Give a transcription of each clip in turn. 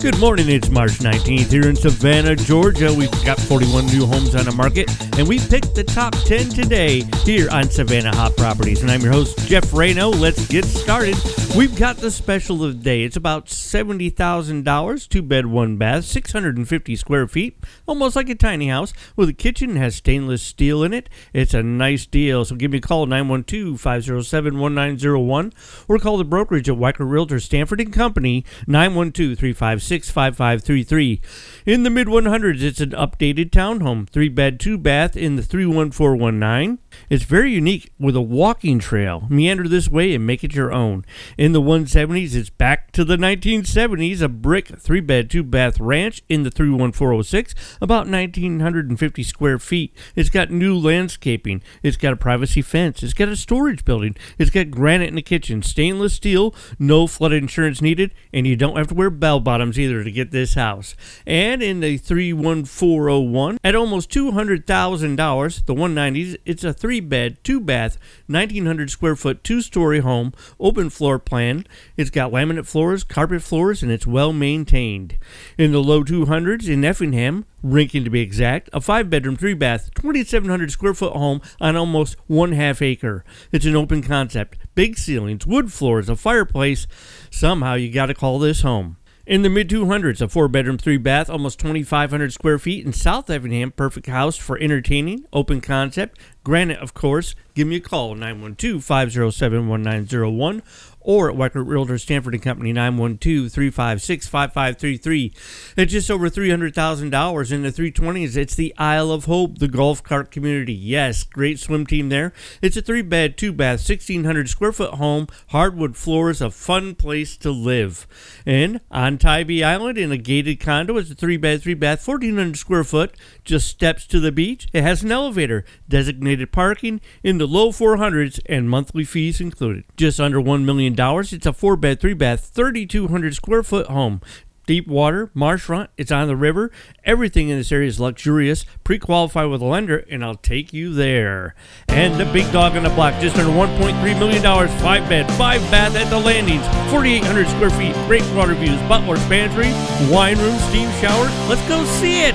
Good morning. It's March 19th here in Savannah, Georgia. We've got 41 new homes on the market, and we picked the top 10 today here on Savannah Hot Properties. And I'm your host, Jeff Rayno. Let's get started. We've got the special of the day. It's about $70,000, two bed, one bath, 650 square feet, almost like a tiny house with a kitchen, has stainless steel in it. It's a nice deal. So give me a call, 912 507 1901, or call the brokerage at Weicker Realtor Stanford and Company, 912 356 5533. In the mid 100s, it's an updated townhome, three bed, two bath in the 31419. It's very unique with a walking trail. Meander this way and make it your own. In the 170s, it's back to the 1970s, a brick three bed, two bath ranch in the 31406, about 1,950 square feet. It's got new landscaping. It's got a privacy fence. It's got a storage building. It's got granite in the kitchen, stainless steel, no flood insurance needed, and you don't have to wear bell bottoms either to get this house. And in the 31401, at almost $200,000, the 190s, it's a three bed, two bath, 1900 square foot, two story home, open floor plan. It's got laminate floors, carpet floors, and it's well maintained. In the low 200s in Effingham, Rincon to be exact, a five bedroom, three bath, 2,700 square foot home on almost one half acre. It's an open concept, big ceilings, wood floors, a fireplace. Somehow you got to call this home. In the mid 200s, a four bedroom, three bath, almost 2,500 square feet in South Effingham, perfect house for entertaining, open concept, granite, of course. Give me a call, 912 507 1901 or at Weckert Realtor Stanford and Company 912-356-5533. At just over $300,000 in the 320s, it's the Isle of Hope, the golf cart community. Yes, great swim team there. It's a three bed, two bath, 1600 square foot home, hardwood floors, a fun place to live. And on Tybee Island in a gated condo, it's a three bed, three bath, 1400 square foot, just steps to the beach. It has an elevator, designated parking in the low 400s, and monthly fees included. Just under $1 million. It's a four bed, three bath, 3,200 square foot home. Deep water, marshfront, it's on the river. Everything in this area is luxurious. Pre qualify with a lender, and I'll take you there. And the big dog on the block, just under $1.3 million, five bed, five bath at the landings, 4,800 square feet, great water views, butler's pantry, wine room, steam shower. Let's go see it.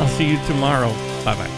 I'll see you tomorrow. Bye bye.